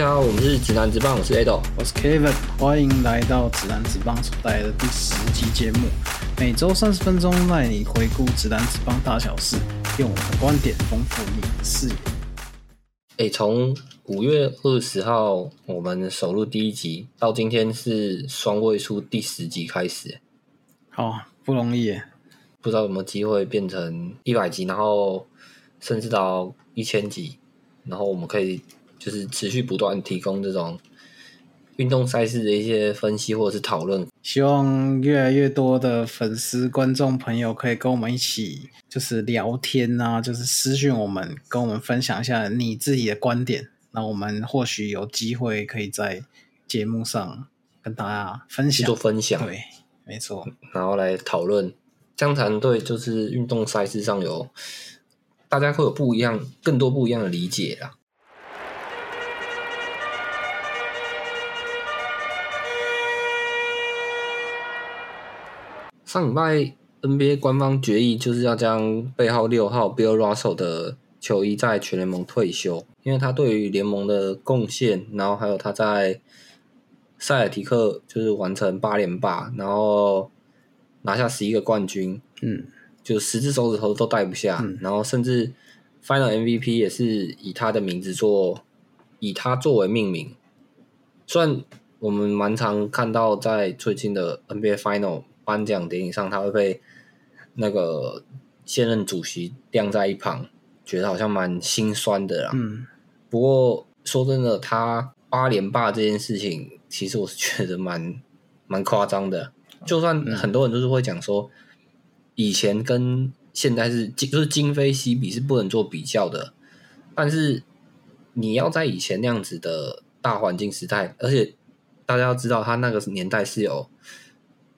家好，我们是指南直棒，我是 Ado。我是 Kevin，欢迎来到指南直棒所带来的第十集节目，每周三十分钟带你回顾指南直棒大小事，用我的观点丰富你的视野。哎，从五月二十号我们首录第一集到今天是双位数第十集开始，好不容易耶，不知道有没有机会变成一百集，然后甚至到一千集，然后我们可以就是持续不断提供这种运动赛事的一些分析或者是讨论。希望越来越多的粉丝、观众朋友可以跟我们一起，就是聊天啊，就是私讯我们，跟我们分享一下你自己的观点。那我们或许有机会可以在节目上跟大家分享做。分享，对，没错。然后来讨论，这样才能对就是运动赛事上有大家会有不一样、更多不一样的理解啦。上礼拜 NBA 官方决议就是要将背号六号 Bill Russell 的球衣在全联盟退休，因为他对于联盟的贡献，然后还有他在塞尔提克就是完成八连霸，然后拿下十一个冠军，嗯，就十只手指头都戴不下，嗯然后甚至 Final MVP 也是以他的名字做，以他作为命名。虽然我们蛮常看到在最近的 NBA Final 颁奖典礼上，他会被那个现任主席晾在一旁，觉得好像蛮心酸的啦。嗯，不过说真的，他八连霸这件事情，其实我是觉得蛮蛮夸张的。就算很多人都是会讲说，以前跟现在是就是今非昔比，是不能做比较的。但是你要在以前那样子的大环境时代，而且大家要知道，他那个年代是有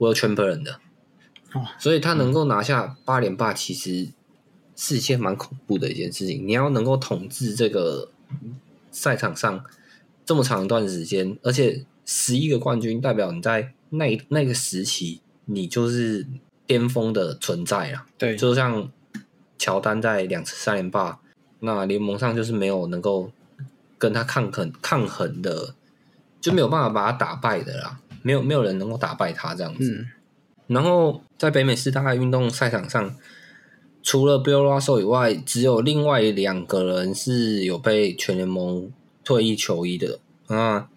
World Champion 的，哦所以他能够拿下八连霸，其实是一件蛮恐怖的一件事情。你要能够统治这个赛场上这么长一段时间，而且十一个冠军，代表你在那那个时期，你就是巅峰的存在了。对，就像乔丹在两次三连霸，那联盟上就是没有能够跟他抗衡抗衡的，就没有办法把他打败的啦。没有没有人能够打败他这样子。嗯然后在北美四大运动赛场上，除了 Bill Russell 以外，只有另外两个人是有被全联盟退役球衣的。啊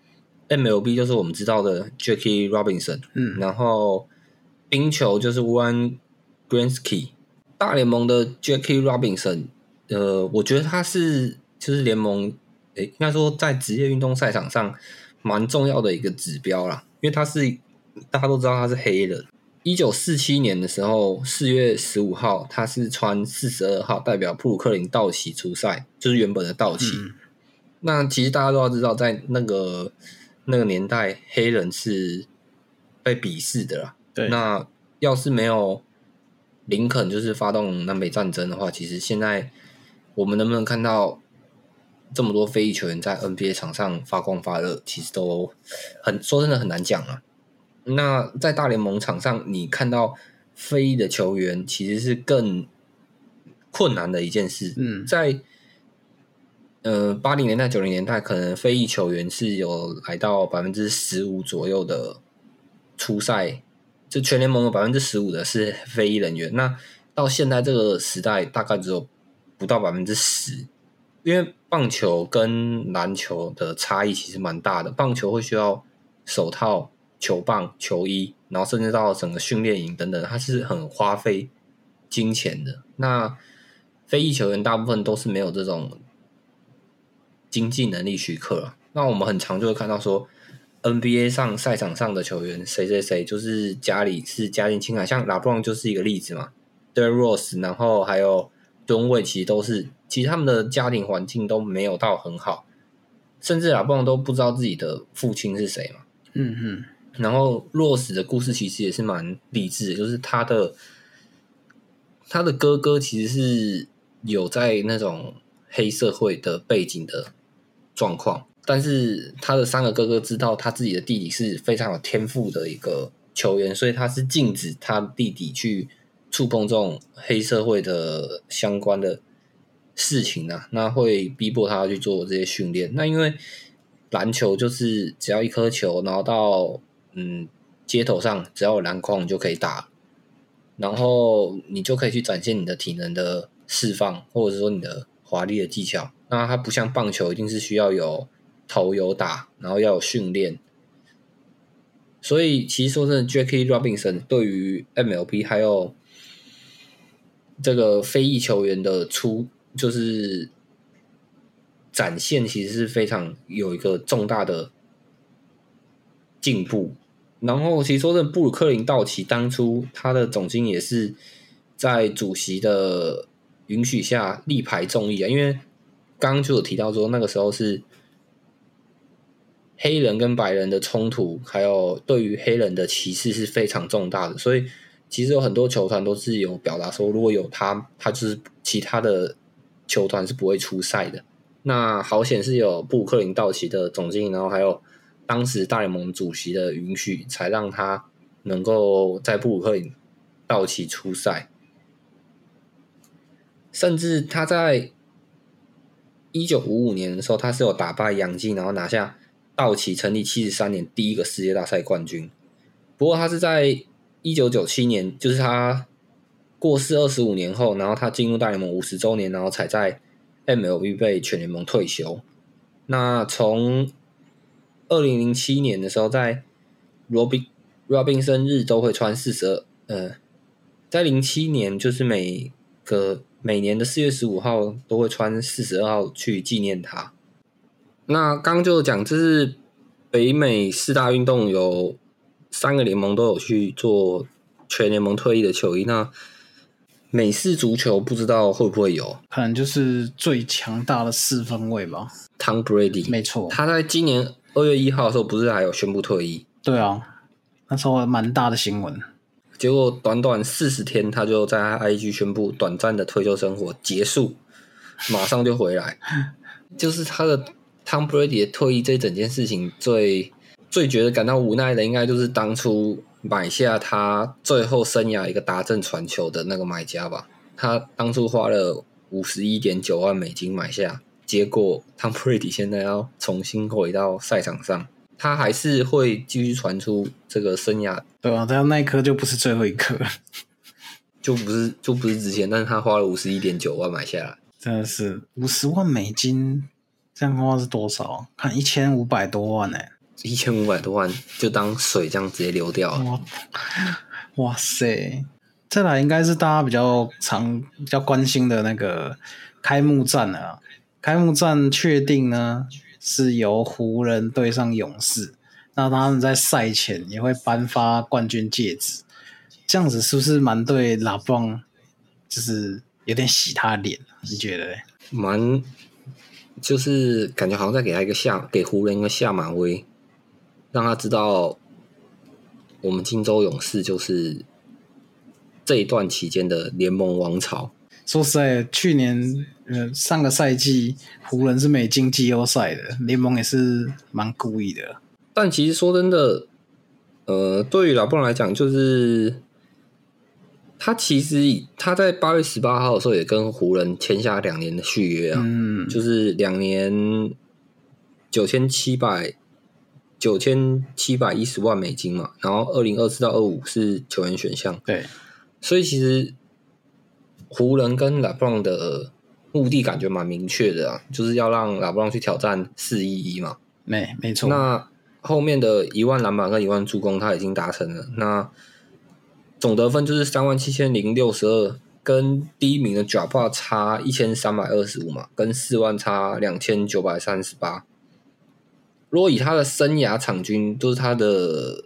MLB 就是我们知道的 Jackie Robinson，嗯然后冰球就是 One Greensky 大联盟的 Jackie Robinson，呃，我觉得他是就是联盟，诶，应该说在职业运动赛场上蛮重要的一个指标啦，因为他是大家都知道他是黑人。一九四七年的时候，四月十五号，他是穿四十二号，代表布鲁克林道奇出赛，就是原本的道奇。嗯那其实大家都要知道，在那个那个年代，黑人是被鄙视的啦。对，那要是没有林肯就是发动南北战争的话，其实现在我们能不能看到这么多非裔球员在 NBA 场上发光发热，其实都很说真的很难讲啊。那在大联盟场上，你看到非裔的球员，其实是更困难的一件事。嗯在呃八零年代、九零年代，可能非裔球员是有来到百分之十五左右的初赛，就全联盟有百分之十五的是非裔人员。那到现在这个时代，大概只有不到百分之十，因为棒球跟篮球的差异其实蛮大的。棒球会需要手套、球棒、球衣，然后甚至到整个训练营等等，它是很花费金钱的。那非裔球员大部分都是没有这种经济能力许可了。那我们很常就会看到说，NBA 上赛场上的球员谁谁谁就是家里是家境清寒，像拉布朗就是一个例子嘛。对 Rose，然后还有吨位，其实都是其实他们的家庭环境都没有到很好，甚至拉布朗都不知道自己的父亲是谁嘛。嗯嗯然后洛斯的故事其实也是蛮励志的，就是他的他的哥哥其实是有在那种黑社会的背景的状况，但是他的三个哥哥知道他自己的弟弟是非常有天赋的一个球员，所以他是禁止他弟弟去触碰这种黑社会的相关的事情啊，那会逼迫他去做这些训练。那因为篮球就是只要一颗球，然后到嗯街头上只要有篮筐你就可以打，然后你就可以去展现你的体能的释放，或者说你的华丽的技巧。那它不像棒球，一定是需要有投有打，然后要有训练。所以其实说真的，Jackie Robinson 对于 MLB 还有这个非裔球员的出就是展现，其实是非常有一个重大的进步。然后其实说真的，布鲁克林道奇当初他的总经也是在主席的允许下力排众议啊，因为刚刚就有提到说那个时候是。黑人跟白人的冲突，还有对于黑人的歧视是非常重大的，所以其实有很多球团都是有表达说，如果有他，他就是其他的球团是不会出赛的。那好险是有布鲁克林道奇的总经理，然后还有当时大联盟主席的允许，才让他能够在布鲁克林道奇出赛。甚至他在一九五五年的时候，他是有打败杨基，然后拿下。道奇成立七十三年第一个世界大赛冠军，不过他是在一九九七年，就是他过世二十五年后，然后他进入大联盟五十周年，然后才在 MLB 被全联盟退休。那从二零零七年的时候，在罗宾罗宾生日都会穿四十二，呃，在零七年就是每个每年的四月十五号都会穿四十二号去纪念他。那刚就讲，这是北美四大运动有三个联盟都有去做全联盟退役的球衣。那美式足球不知道会不会有？可能就是最强大的四分卫吧，Tom Brady。没错，他在今年二月一号的时候不是还有宣布退役？对啊，那时候蛮大的新闻。结果短短四十天，他就在 IG 宣布短暂的退休生活结束，马上就回来，就是他的。Tom Brady 的退役这整件事情，最最觉得感到无奈的，应该就是当初买下他最后生涯一个达阵传球的那个买家吧。他当初花了五十一点九万美金买下，结果 Tom Brady 现在要重新回到赛场上，他还是会继续传出这个生涯。对啊，但那一颗就不是最后一颗，就不是就不是之前，但是他花了五十一点九万买下来，真的是五十万美金。这样的话是多少？看一千五百多万呢，一千五百多万就当水这样直接流掉了。哇塞！再来应该是大家比较常、比较关心的那个开幕战了。开幕战确定呢，是由湖人对上勇士。那他们在赛前也会颁发冠军戒指，这样子是不是蛮对拉布朗？就是有点洗他脸？你觉得？蛮。就是感觉好像在给他一个下，给湖人一个下马威，让他知道我们金州勇士就是这一段期间的联盟王朝。说实在，去年呃上个赛季湖人是没进季后赛的，联盟也是蛮故意的。但其实说真的，呃，对于老布朗来讲，就是。他其实他在八月十八号的时候也跟湖人签下两年的续约啊，就是两年九千七百九千七百一十万美金嘛，然后二零二四到二五是球员选项，对，所以其实湖人跟拉布朗的目的感觉蛮明确的啊，就是要让拉布朗去挑战四一一嘛，没没错，那后面的一万篮板跟一万助攻他已经达成了，那。总得分就是三万七千零六十二，跟第一名的 p a 差一千三百二十五嘛，跟四万差两千九百三十八。如果以他的生涯场均，就是他的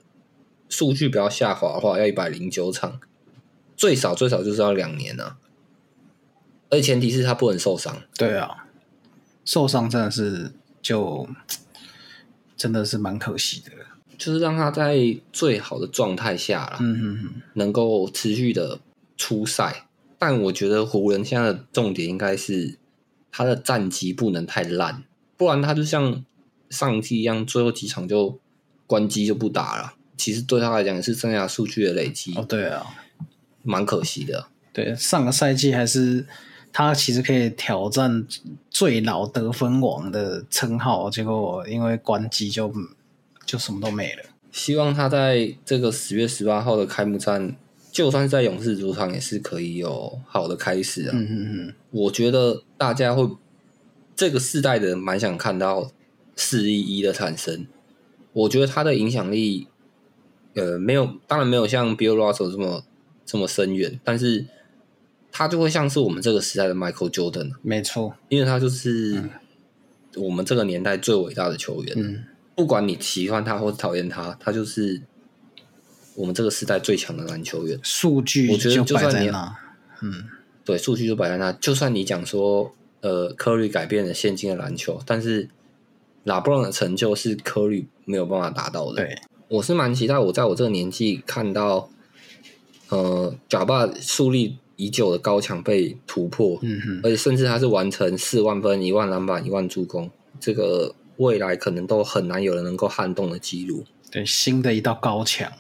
数据不要下滑的话，要一百零九场，最少最少就是要两年啊。而且前提是他不能受伤。对啊，受伤真的是就真的是蛮可惜的。就是让他在最好的状态下啦，嗯嗯嗯，能够持续的出赛。但我觉得湖人现在的重点应该是他的战绩不能太烂，不然他就像上一季一样，最后几场就关机就不打了。其实对他来讲也是生涯数据的累积。哦，对啊，蛮可惜的。对，上个赛季还是他其实可以挑战最老得分王的称号，结果因为关机就就什么都没了。希望他在这个十月十八号的开幕战，就算是在勇士主场，也是可以有好的开始啊。嗯嗯嗯，我觉得大家会这个世代的人蛮想看到四一一的产生。我觉得他的影响力，呃，没有，当然没有像 Bill Russell 这么这么深远，但是他就会像是我们这个时代的 Michael Jordan，没错，因为他就是我们这个年代最伟大的球员。嗯，不管你喜欢他或是讨厌他，他就是我们这个时代最强的篮球员。数据我觉得就就算你摆在那。嗯，对，数据就摆在那。就算你讲说，呃，科瑞改变了现今的篮球，但是拉布朗的成就是科里没有办法达到的。对，我是蛮期待我在我这个年纪看到，呃，贾巴树立已久的高墙被突破，嗯哼，而且甚至他是完成四万分、一万篮板、一万助攻，这个未来可能都很难有人能够撼动的记录。对，新的一道高墙。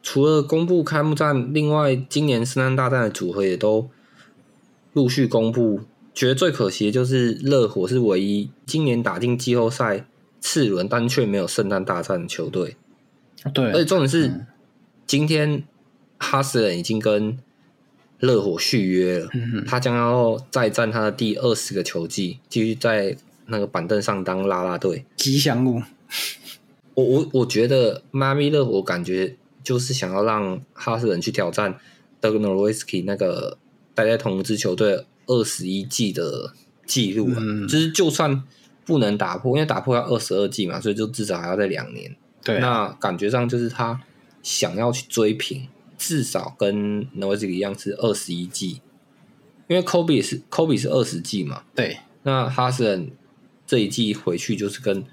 除了公布开幕战，另外今年圣诞大战的组合也都陆续公布。觉得最可惜的就是热火是唯一今年打进季后赛次轮，但却没有圣诞大战的球队。对而且重点是，嗯今天哈斯人已经跟热火续约了，嗯，他将要再战他的第二十个球季，继续在那个板凳上当啦啦队。吉祥物。我我我觉得迈阿密热火感觉就是想要让哈斯人去挑战德格诺维斯基那个待在同一支球队二十一季的记录啊，嗯。就是就算不能打破，因为打破要二十二季嘛，所以就至少还要在两年。对啊，那感觉上就是他想要去追平，至少跟 n o w i z k 一样是二十一季，因为 Kobe 是 Kobe 是二十季嘛，对，那哈斯人这一季回去就是跟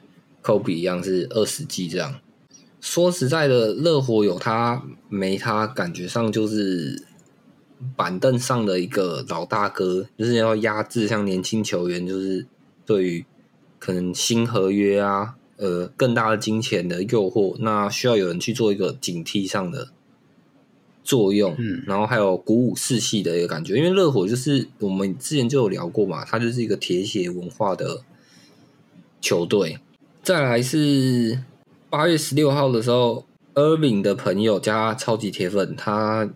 Kobe 一样是二十季这样。说实在的，热火有他没他，感觉上就是板凳上的一个老大哥，就是要压制像年轻球员，就是对于可能新合约啊，呃，更大的金钱的诱惑，那需要有人去做一个警惕上的作用，嗯然后还有鼓舞士气的一个感觉。因为热火就是我们之前就有聊过嘛，它就是一个铁血文化的球队。再来是八月十六号的时候，Irving 的朋友加超级铁粉，他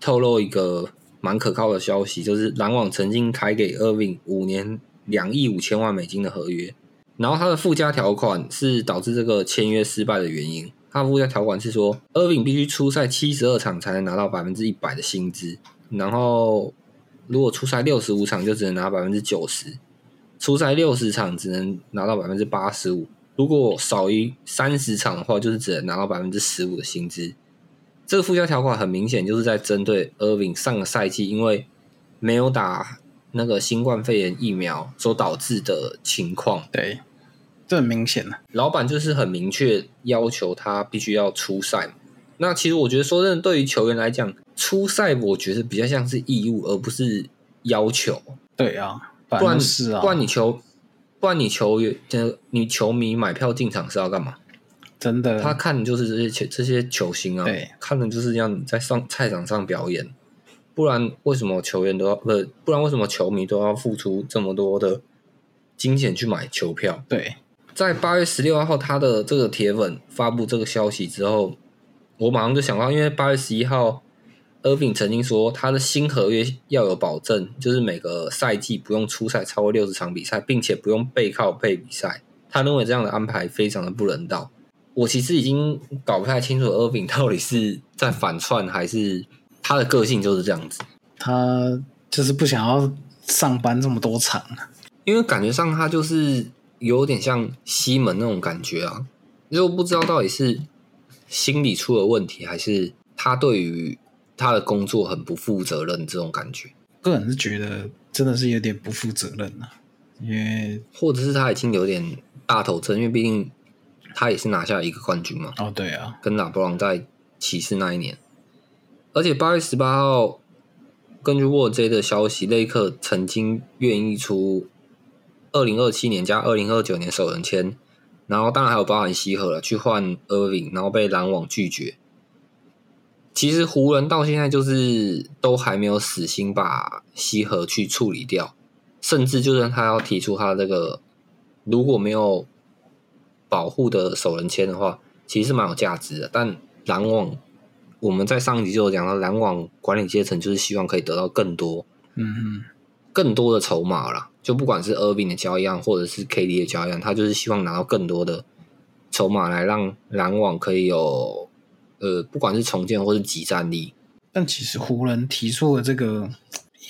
透露一个蛮可靠的消息，就是篮网曾经开给 Irving 五年两亿五千万美金的合约，然后他的附加条款是导致这个签约失败的原因。他的附加条款是说，Irving 必须出赛七十二场才能拿到百分之一百的薪资，然后如果出赛六十五场就只能拿百分之九十，出赛六十场只能拿到百分之八十五。如果少于三十场的话，就是只能拿到百分之十五的薪资。这个附加条款很明显就是在针对 Irving 上个赛季因为没有打那个新冠肺炎疫苗所导致的情况。对，这很明显的。老板就是很明确要求他必须要出赛嘛。那其实我觉得说真的，对于球员来讲，出赛我觉得比较像是义务，而不是要求。对啊，不不然是啊，不然你球，不然你球员，呃，你球迷买票进场是要干嘛？真的他看的就是这些球这些球星啊，对，看的就是让你在上赛场上表演。不然为什么球员都要不？不然为什么球迷都要付出这么多的金钱去买球票？对，在八月十六号，他的这个铁粉发布这个消息之后，我马上就想到，因为八月十一号，Irving 曾经说他的新合约要有保证，就是每个赛季不用出赛超过六十场比赛，并且不用背靠背比赛。他认为这样的安排非常的不人道。我其实已经搞不太清楚 Irving 到底是在反串，还是他的个性就是这样子。他就是不想要上班这么多场。因为感觉上他就是有点像西门那种感觉啊，就不知道到底是心理出了问题，还是他对于他的工作很不负责任这种感觉，个人是觉得真的是有点不负责任了、因为或者是他已经有点大头症，因为毕竟他也是拿下一个冠军嘛，哦对啊，跟拉布朗在骑士那一年，而且八月十八号，根据沃 J 的消息，雷克曾经愿意出二零二七年加二零二九年首轮签，然后当然还有包含西河了，去换 Irving，然后被篮网拒绝。其实湖人到现在就是都还没有死心把西河去处理掉，甚至就算他要提出他这个如果没有保护的首人签的话，其实是蛮有价值的。但篮网我们在上一集就有讲到，篮网管理阶层就是希望可以得到更多嗯嗯，更多的筹码啦，就不管是 Irving 的交易案，或者是 KD 的交易案，他就是希望拿到更多的筹码来让篮网可以有呃，不管是重建或是集战力。但其实湖人提出的这个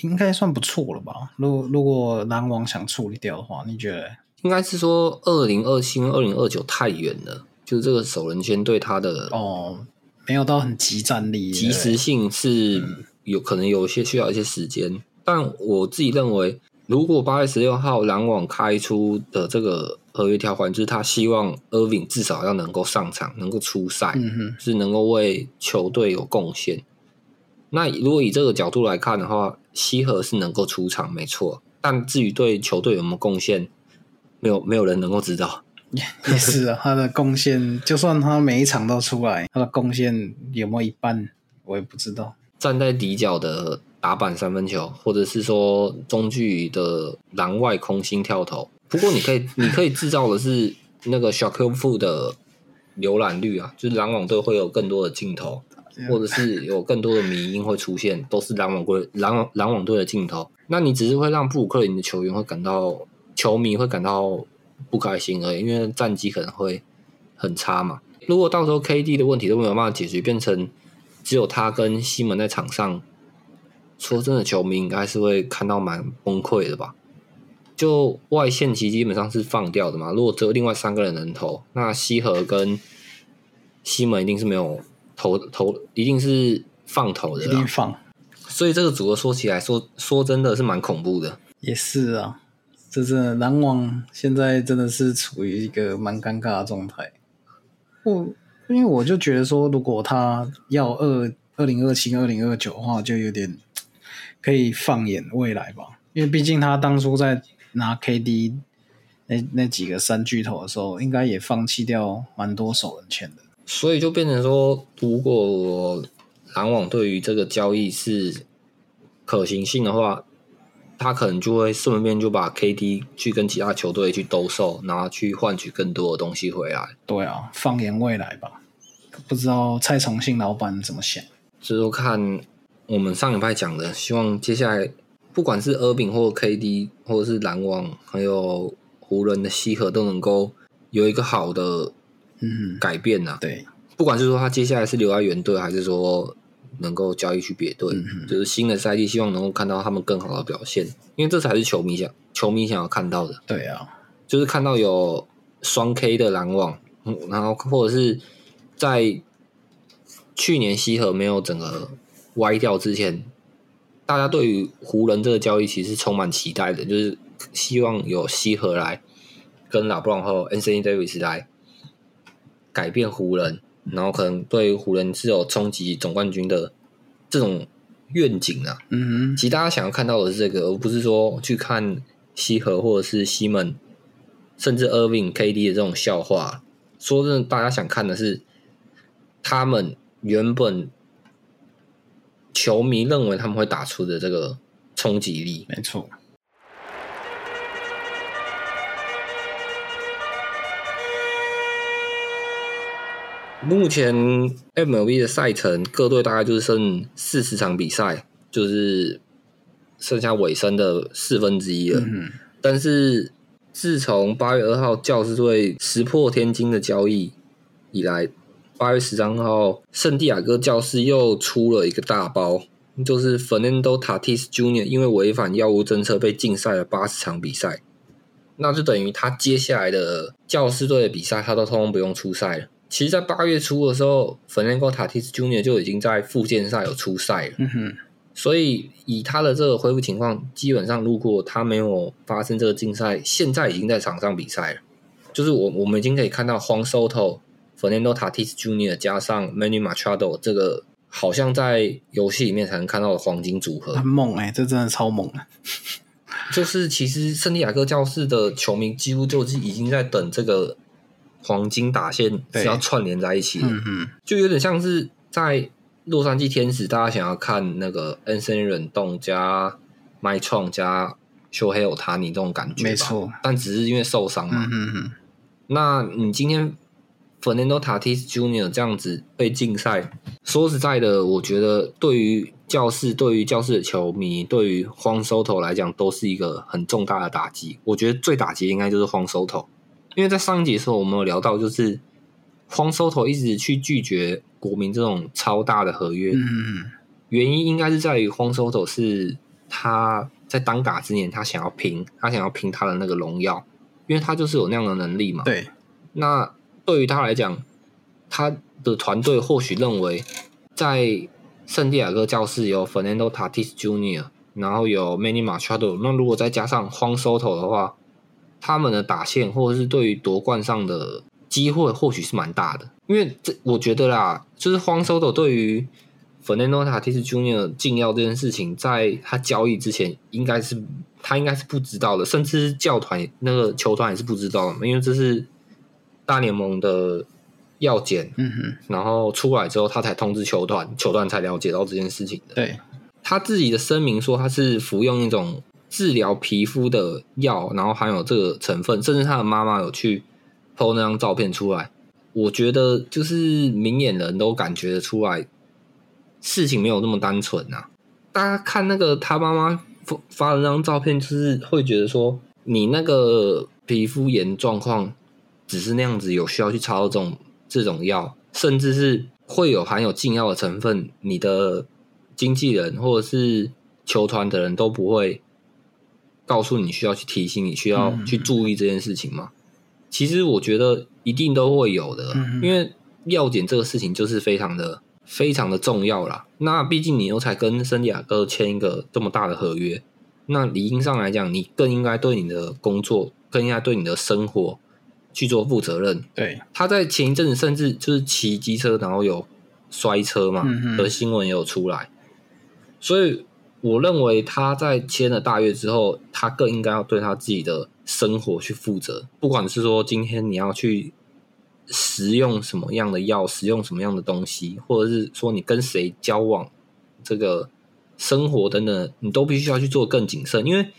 应该算不错了吧？如如果篮网想处理掉的话，你觉得？应该是说二零二七跟二零二九太远了，就是这个首轮签对他的哦，没有到很集战力，及时性是有可能有些需要一些时间，但我自己认为，如果八月十六号篮网开出的这个合约条款，就是他希望 Irving 至少要能够上场，能够出赛，是能够为球队有贡献。那如果以这个角度来看的话，西河是能够出场，没错。但至于对球队有没有贡献，没有没有人能够知道。也 也是啊，他的贡献，就算他每一场都出来，他的贡献有没有一半，我也不知道。站在底角的打板三分球，或者是说中距离的篮外空心跳投。不过你可以，你可以制造的是那个小 Q 负的浏览率啊，就是篮网队会有更多的镜头，或者是有更多的迷音会出现，都是篮网队篮网篮网队的镜头。那你只是会让布鲁克林的球员会感到，球迷会感到不开心而已，因为战绩可能会很差嘛。如果到时候 KD 的问题都没有办法解决，变成只有他跟西门在场上，说真的，球迷应该是会看到蛮崩溃的吧？就外线其实基本上是放掉的嘛。如果只有另外三个人能投，那西河跟西门一定是没有投投，一定是放投的啦一定。放，所以这个组合说起来说说真的是蛮恐怖的。也是啊。这是篮网现在真的是处于一个蛮尴尬的状态。我因为我就觉得说，如果他要二二零二七、二零二九的话，就有点 可以放眼未来吧。因为毕竟他当初在拿 KD 那那几个三巨头的时候，应该也放弃掉蛮多首人签的。所以就变成说，如果篮网对于这个交易是可行性的话，他可能就会顺便就把 KD 去跟其他球队去兜售，然后去换取更多的东西回来。对啊，放眼未来吧。不知道蔡崇信老板怎么想？所以说看我们上礼拜讲的，希望接下来不管是尔饼或 KD，或者是篮网，还有湖人的西河，都能够有一个好的嗯，改变呐、对，不管是说他接下来是留在原队，还是说能够交易去别队，嗯就是新的赛季，希望能够看到他们更好的表现，因为这才是球迷想球迷想要看到的，对啊，就是看到有双 K 的篮网，嗯然后或者是在去年西河没有整个歪掉之前，大家对于湖人这个交易其实充满期待的，就是希望有西河来跟拉布朗和 Anthony Davis 来改变湖人，然后可能对湖人是有冲击总冠军的这种愿景啊。嗯其实大家想要看到的是这个，而不是说去看西河或者是西门，甚至 Irving、KD 的这种笑话。说真的，大家想看的是他们原本球迷认为他们会打出的这个冲击力。没错。目前 MLB 的赛程，各队大概就是剩四十场比赛，就是剩下尾声的四分之一了。嗯但是自从八月二号教师队石破天惊的交易以来，八月十三号圣地亚哥教师又出了一个大包，就是 Fernando Tatis Jr. 因为违反药物政策被禁赛了八十场比赛，那就等于他接下来的教师队的比赛他都通通不用出赛了。其实，在八月初的时候，Fernando Tatis Jr. 就已经在附件赛有出赛了。嗯哼，所以以他的这个恢复情况，基本上如果他没有发生这个竞赛，现在已经在场上比赛了。就是我我们已经可以看到黄 Soto、Fernando Tatis Jr. 加上 Manny Machado 这个，好像在游戏里面才能看到的黄金组合很。猛哎、这真的超猛的。就是其实圣地亚哥教室的球迷几乎就是已经在等这个黄金打线是要串联在一起的。嗯哼，就有点像是在洛杉矶天使，大家想要看那个恩森忍动加麦创加修黑有塔尼这种感觉，没错但只是因为受伤嘛。嗯嗯嗯，那你今天 Fernando Tatis Junior 这样子被禁赛，说实在的，我觉得对于教室、对于教室的球迷、对于荒收头来讲，都是一个很重大的打击。我觉得最打击应该就是荒收头，因为在上一集的时候我们有聊到，就是荒收头一直去拒绝国民这种超大的合约，嗯嗯原因应该是在于荒收头是他在当打之年，他想要拼，他想要拼他的那个荣耀，因为他就是有那样的能力嘛。对，那对于他来讲，他的团队或许认为，在圣地亚哥教室有 Fernando Tatis Jr.，然后有 Manny Machado，那如果再加上荒收头的话，他们的打线或者是对于夺冠上的机会或许是蛮大的。因为这我觉得啦，就是荒收的对于 Fernando Tatis Jr. 禁药这件事情，在他交易之前，应该是他应该是不知道的，甚至教团那个球团也是不知道的，因为这是大联盟的药检，嗯哼，然后出来之后，他才通知球团，球团才了解到这件事情的。对，他自己的声明说，他是服用一种治疗皮肤的药，然后含有这个成分，甚至他的妈妈有去 PO 那张照片出来。我觉得就是明眼人都感觉得出来，事情没有那么单纯呐、大家看那个他妈妈发发的那张照片，就是会觉得说，你那个皮肤炎状况只是那样子，有需要去抄这种这种药，甚至是会有含有禁药的成分，你的经纪人或者是球团的人都不会告诉你需要去提醒你需要去注意这件事情吗？其实我觉得一定都会有的，嗯因为药检这个事情就是非常的非常的重要啦。那毕竟你又才跟圣地亚哥签一个这么大的合约，那理应上来讲，你更应该对你的工作，更应该对你的生活去做负责任。对，他在前一阵子甚至就是骑机车，然后有摔车嘛嗯哼的新闻也有出来，所以我认为他在签了大约之后，他更应该要对他自己的生活去负责，不管是说今天你要去食用什么样的药，使用什么样的东西，或者是说你跟谁交往，这个生活等等，你都必须要去做更谨慎，因为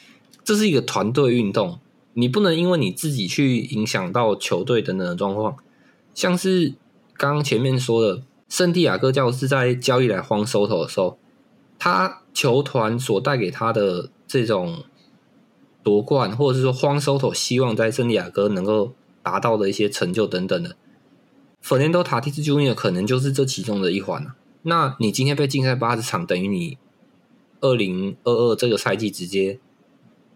这是一个团队运动，你不能因为你自己去影响到球队等等的状况，像是刚刚前面说的，圣地亚哥教师在交易来荒收头的时候，他球团所带给他的这种夺冠，或者是说荒收头希望在圣地亚哥能够达到的一些成就等等的，Fernando Tatis Jr. 可能就是这其中的一环啊。那你今天被禁赛八十场，等于你二零二二这个赛季直接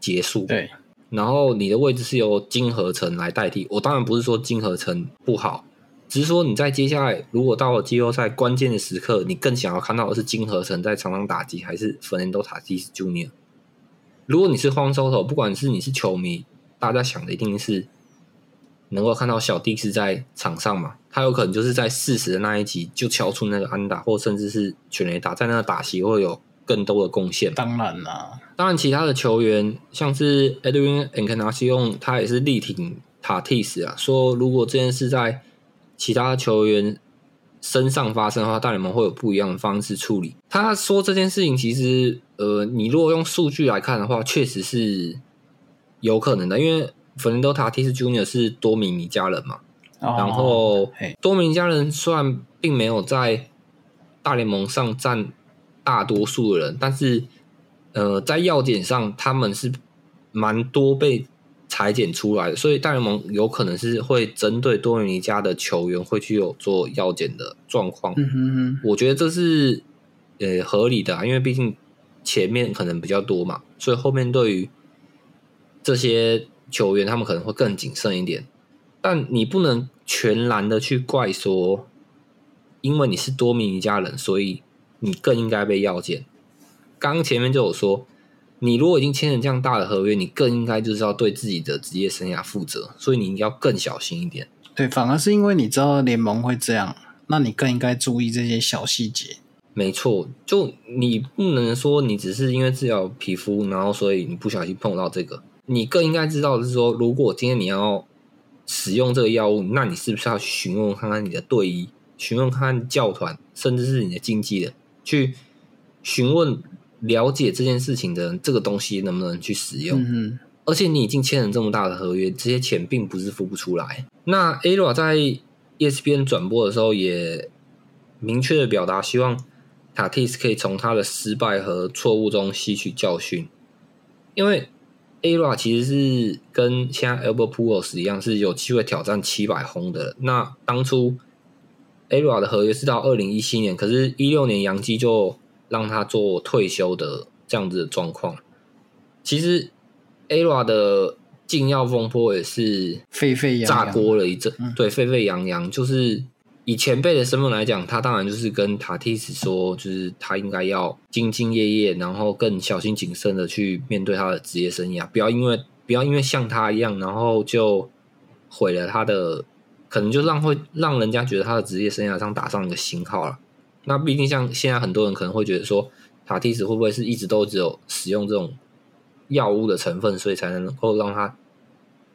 结束。对，然后你的位置是由金合成来代替。我当然不是说金合成不好，只是说你在接下来如果到了季后赛关键的时刻，你更想要看到的是金合成在场上打击，还是 Fernando Tatis Jr.？如果你是荒收头，不管是你是球迷，大家想的一定是能够看到小弟是在场上嘛？他有可能就是在四十的那一集就敲出那个安打，或甚至是全垒打，在那个打席会有更多的贡献。当然啦，当然，其他的球员像是 Edwin Encarnacion，他也是力挺塔蒂斯啊，说如果这件事在其他球员身上发生的话，大联盟会有不一样的方式处理。他说这件事情其实，呃，你如果用数据来看的话，确实是有可能的，因为 Fernando Tatis Jr. 是多米尼加人嘛，哦然后嘿多米尼加人虽然并没有在大联盟上占大多数的人，但是呃，在要点上他们是蛮多被裁剪出来的，所以大联盟有可能是会针对多米尼加的球员会去有做药检的状况。嗯哼哼，我觉得这是呃合理的、啊，因为毕竟前面可能比较多嘛，所以后面对于这些球员他们可能会更谨慎一点。但你不能全然的去怪说，因为你是多米尼加人，所以你更应该被药检。刚刚前面就有说，你如果已经签了这样大的合约，你更应该就是要对自己的职业生涯负责，所以你要更小心一点。对，反而是因为你知道联盟会这样，那你更应该注意这些小细节。没错，就你不能说你只是因为治疗皮肤，然后所以你不小心碰到这个，你更应该知道的是说，如果今天你要使用这个药物，那你是不是要询问看看你的队医询问看看教团，甚至是你的经纪人，去询问了解这件事情的人，这个东西能不能去使用？嗯而且你已经签了这么大的合约，这些钱并不是付不出来。那 ARA 在 ESPN 转播的时候也明确的表达，希望塔蒂斯可以从他的失败和错误中吸取教训，因为 ARA 其实是跟现在 Albert Pujols 一样，是有机会挑战七百轰的。那当初 ARA 的合约是到二零一七年，可是一六年杨基就让他做退休的这样子的状况。其实 A 罗的禁药风波也是沸沸扬炸，锅了一阵，嗯对，沸沸扬扬。就是以前辈的身份来讲，他当然就是跟塔蒂斯说，就是他应该要兢兢业业，然后更小心谨慎的去面对他的职业生涯，不要因为不要因为像他一样，然后就毁了他的，可能就让会让人家觉得他的职业生涯上打上一个星号了。那毕竟像现在很多人可能会觉得说，塔蒂斯会不会是一直都只有使用这种药物的成分，所以才能够让他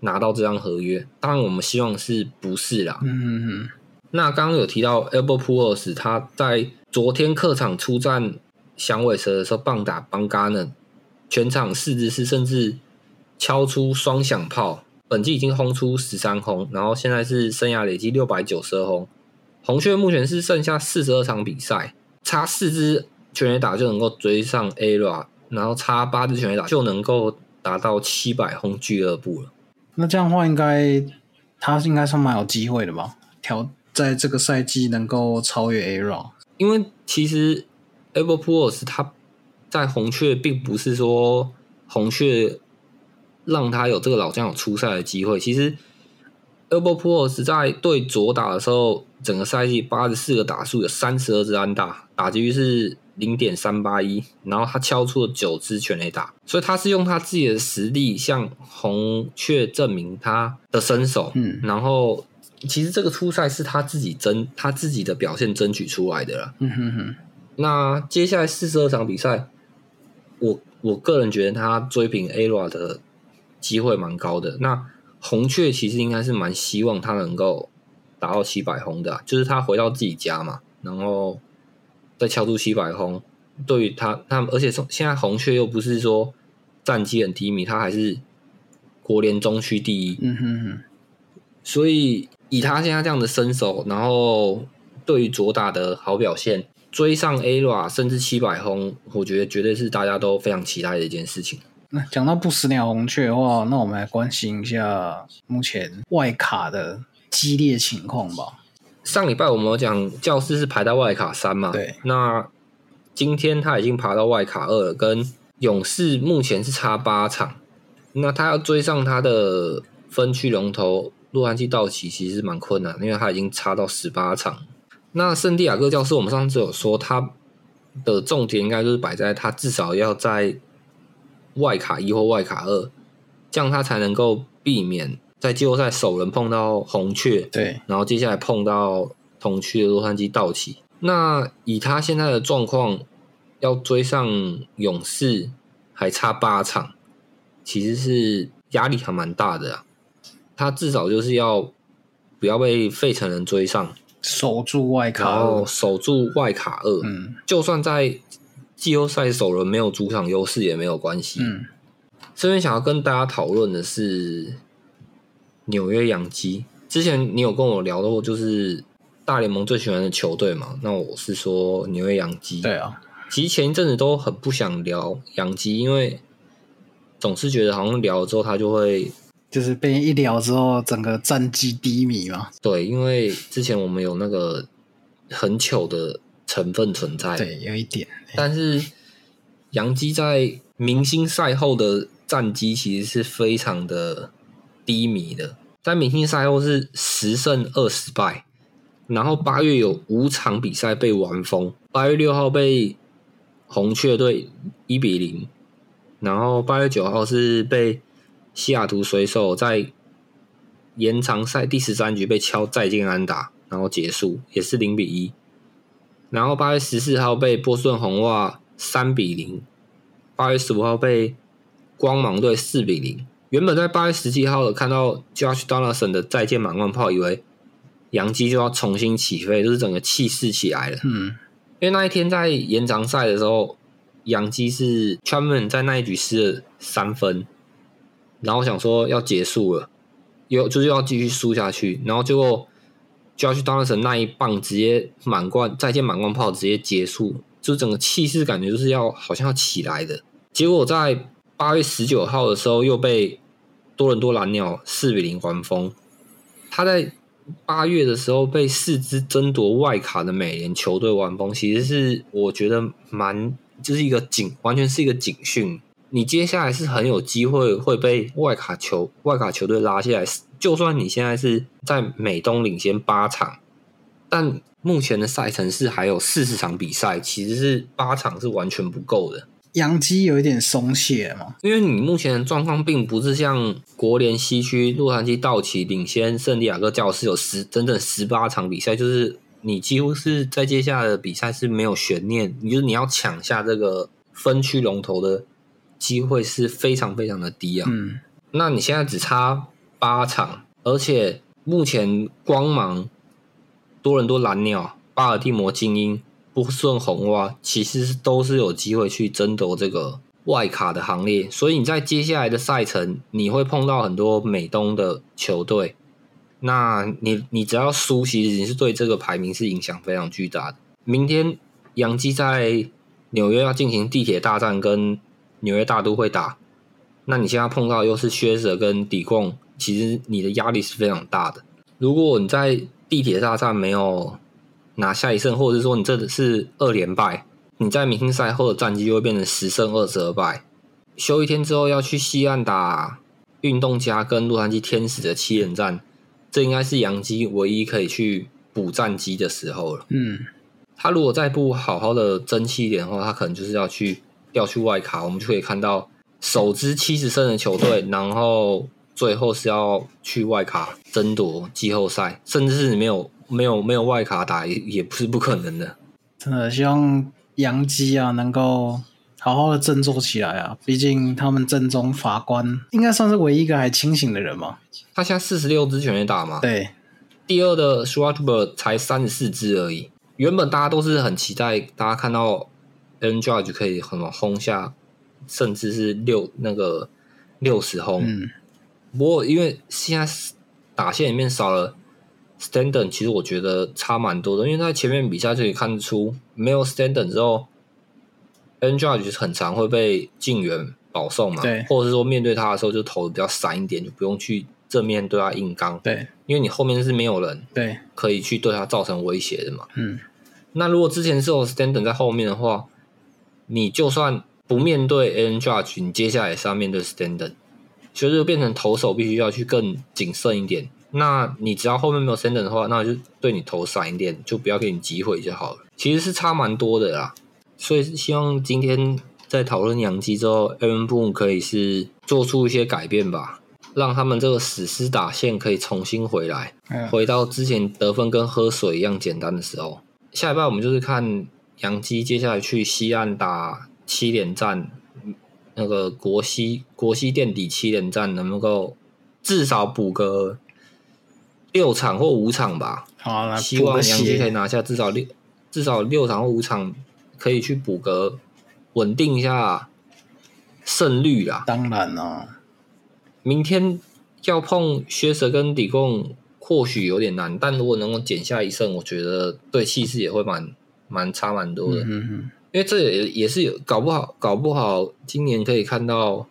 拿到这张合约。当然，我们希望是不是啦？嗯嗯嗯，那刚刚有提到 Albert Pujols，他在昨天客场出战响尾蛇的时候，棒打邦嘎呢，全场四支是，甚至敲出双响炮。本季已经轰出十三轰，然后现在是生涯累计六百九十二轰。红雀目前是剩下四十二场比赛，差四支全垒打就能够追上 A r a 然后差八支全垒打就能够达到七百轰俱乐部了。那这样的话，应该他应该是蛮有机会的吧？调在这个赛季能够超越 Ara，因为其实 Albert Pujols 他在红雀并不是说红雀让他有这个老将有出赛的机会，其实 Albert Pujols 在对左打的时候，整个赛季八十四个打数有三十二支安打，打击率是零点三八一，然后他敲出了九支全垒打，所以他是用他自己的实力向红雀证明他的身手，嗯然后其实这个初赛是他自己争他自己的表现争取出来的了。嗯哼哼，那接下来四十二场比赛，我我个人觉得他追平 A r a 的机会蛮高的。那红雀其实应该是蛮希望他能够达到七百轰的啊、就是他回到自己家嘛，然后再敲出七百轰。对于他，他而且从现在红雀又不是说战绩很低迷，他还是国联中区第一，嗯哼哼，所以以他现在这样的身手，然后对于左打的好表现，追上 A r a 甚至七百轰，我觉得绝对是大家都非常期待的一件事情。那讲到不死鸟红雀的话，那我们来关心一下目前外卡的激烈情况吧。上礼拜我们有讲教室是排到外卡三嘛？对。那今天他已经爬到外卡二了，跟勇士目前是差八场。那他要追上他的分区龙头洛杉矶道奇，其实蛮困难，因为他已经差到十八场。那圣地亚哥教室，我们上次有说他的重点应该就是摆在他至少要在外卡一或外卡二，这样他才能够避免在季后赛首轮碰到红雀，对，然后接下来碰到同区的洛杉矶道奇。那以他现在的状况，要追上勇士还差八场，其实是压力还蛮大的啊。他至少就是要不要被费城人追上，守住外卡然后二，守住外卡二。嗯就算在季后赛首轮没有主场优势也没有关系。嗯，这边想要跟大家讨论的是纽约洋基。之前你有跟我聊过，就是大联盟最喜欢的球队嘛？那我是说纽约洋基。对啊，其实前一阵子都很不想聊洋基，因为总是觉得好像聊了之后他就会就是被一聊之后，整个战绩低迷嘛。对，因为之前我们有那个很糗的成分存在。对，有一点。但是杨基在明星赛后的战绩其实是非常的低迷的，在明星赛后是十胜二十败，然后八月有五场比赛被完封，八月六号被红雀队一比零，然后八月九号是被西雅图水手在延长赛第十三局被敲再见安打，然后结束，也是零比一。然后八月十四号被波士顿红袜三比零，八月十五号被光芒队四比零。原本在八月十七号的看到 Josh Donaldson 的再见满贯炮，以为杨基就要重新起飞，就是整个气势起来了。嗯因为那一天在延长赛的时候，杨基是 Chapman 在那一局失了三分，然后想说要结束了，又就是要继续输下去，然后结果 Josh Donaldson 那一棒直接满贯再见满贯炮直接结束，就整个气势感觉就是要好像要起来的。结果在八月十九号的时候又被多伦多蓝鸟四比零完封，他在八月的时候被四支争夺外卡的美联球队完封，其实是我觉得蛮就是一个警，完全是一个警讯。你接下来是很有机会会被外卡球外卡球队拉下来，就算你现在是在美东领先八场，但目前的赛程是还有四十场比赛，其实是八场是完全不够的。杨基有一点松懈嘛，因为你目前的状况并不是像国联西区洛杉矶道奇领先圣地亚哥教士有十整整十八场比赛，就是你几乎是在接下来的比赛是没有悬念，你就是你要抢下这个分区龙头的机会是非常非常的低啊。嗯那你现在只差八场，而且目前光芒、多伦多蓝鸟、巴尔的摩精英、波士顿红袜，其实都是有机会去争夺这个外卡的行列。所以你在接下来的赛程，你会碰到很多美东的球队。那你你只要输，其实你是对这个排名是影响非常巨大的。明天洋基在纽约要进行地铁大战，跟纽约大都会打。那你现在碰到又是靴子跟底贡，其实你的压力是非常大的。如果你在地铁大战没有拿下一胜，或者是说你这是二连败，你在明星赛后的战绩就会变成十胜二十二败。休一天之后要去西岸打运动家跟洛杉矶天使的七连战，这应该是杨基唯一可以去补战绩的时候了。嗯他如果再不好好的争气一点的话，他可能就是要去调去外卡，我们就可以看到首支七十胜的球队，然后最后是要去外卡争夺季后赛，甚至是没有没有没有外卡打也也不是不可能的。真的希望杨基啊能够好好的振作起来啊！毕竟他们正中法官应该算是唯一一个还清醒的人嘛。他现在四十六支全垒打嘛，对，第二的 s c h w a r t b e r 才三十四支而已。原本大家都是很期待，大家看到 Aaron Judge 可以很轰下，甚至是六那个六十轰。嗯不过因为现在打线里面少了 Standen，其实我觉得差蛮多的，因为在前面比赛就可以看出，没有 Standen 之后 Judge 很常会被近远保送嘛，对。或者是说面对他的时候就投的比较散一点，就不用去正面对他硬刚，对。因为你后面是没有人对，可以去对他造成威胁的嘛。嗯。那如果之前是有 Standen 在后面的话，你就算不面对 Aaron Judge，你接下来也是要面对 Stanton，所以就变成投手必须要去更谨慎一点。那你只要后面没有 Stanton 的话，那就对你投散一点，就不要给你机会就好了。其实是差蛮多的啦，所以希望今天在讨论洋基之后，Aaron Boone 可以是做出一些改变吧，让他们这个史诗打线可以重新回来。嗯回到之前得分跟喝水一样简单的时候。下一拜我们就是看杨基接下来去西岸打七连战，那个国西国西垫底七连战能不能够至少补个六场或五场吧？好，来希望杨基可以。拿下至少六至少六场或五场，可以去补个稳定一下胜率啦。当然了，明天要碰薛蛇跟底贡，或许有点难，但如果能够捡下一胜，我觉得对气势也会蛮蛮差蛮多的。嗯嗯嗯，因为这也也是有搞不好，搞不好今年可以看到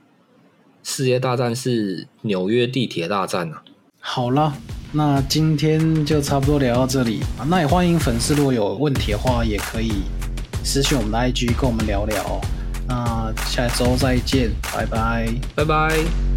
世界大战是纽约地铁大战啊。好了，那今天就差不多聊到这里啊。那也欢迎粉丝如果有问题的话，也可以私信我们的 IG 跟我们聊聊。那下周再见，拜拜。拜拜。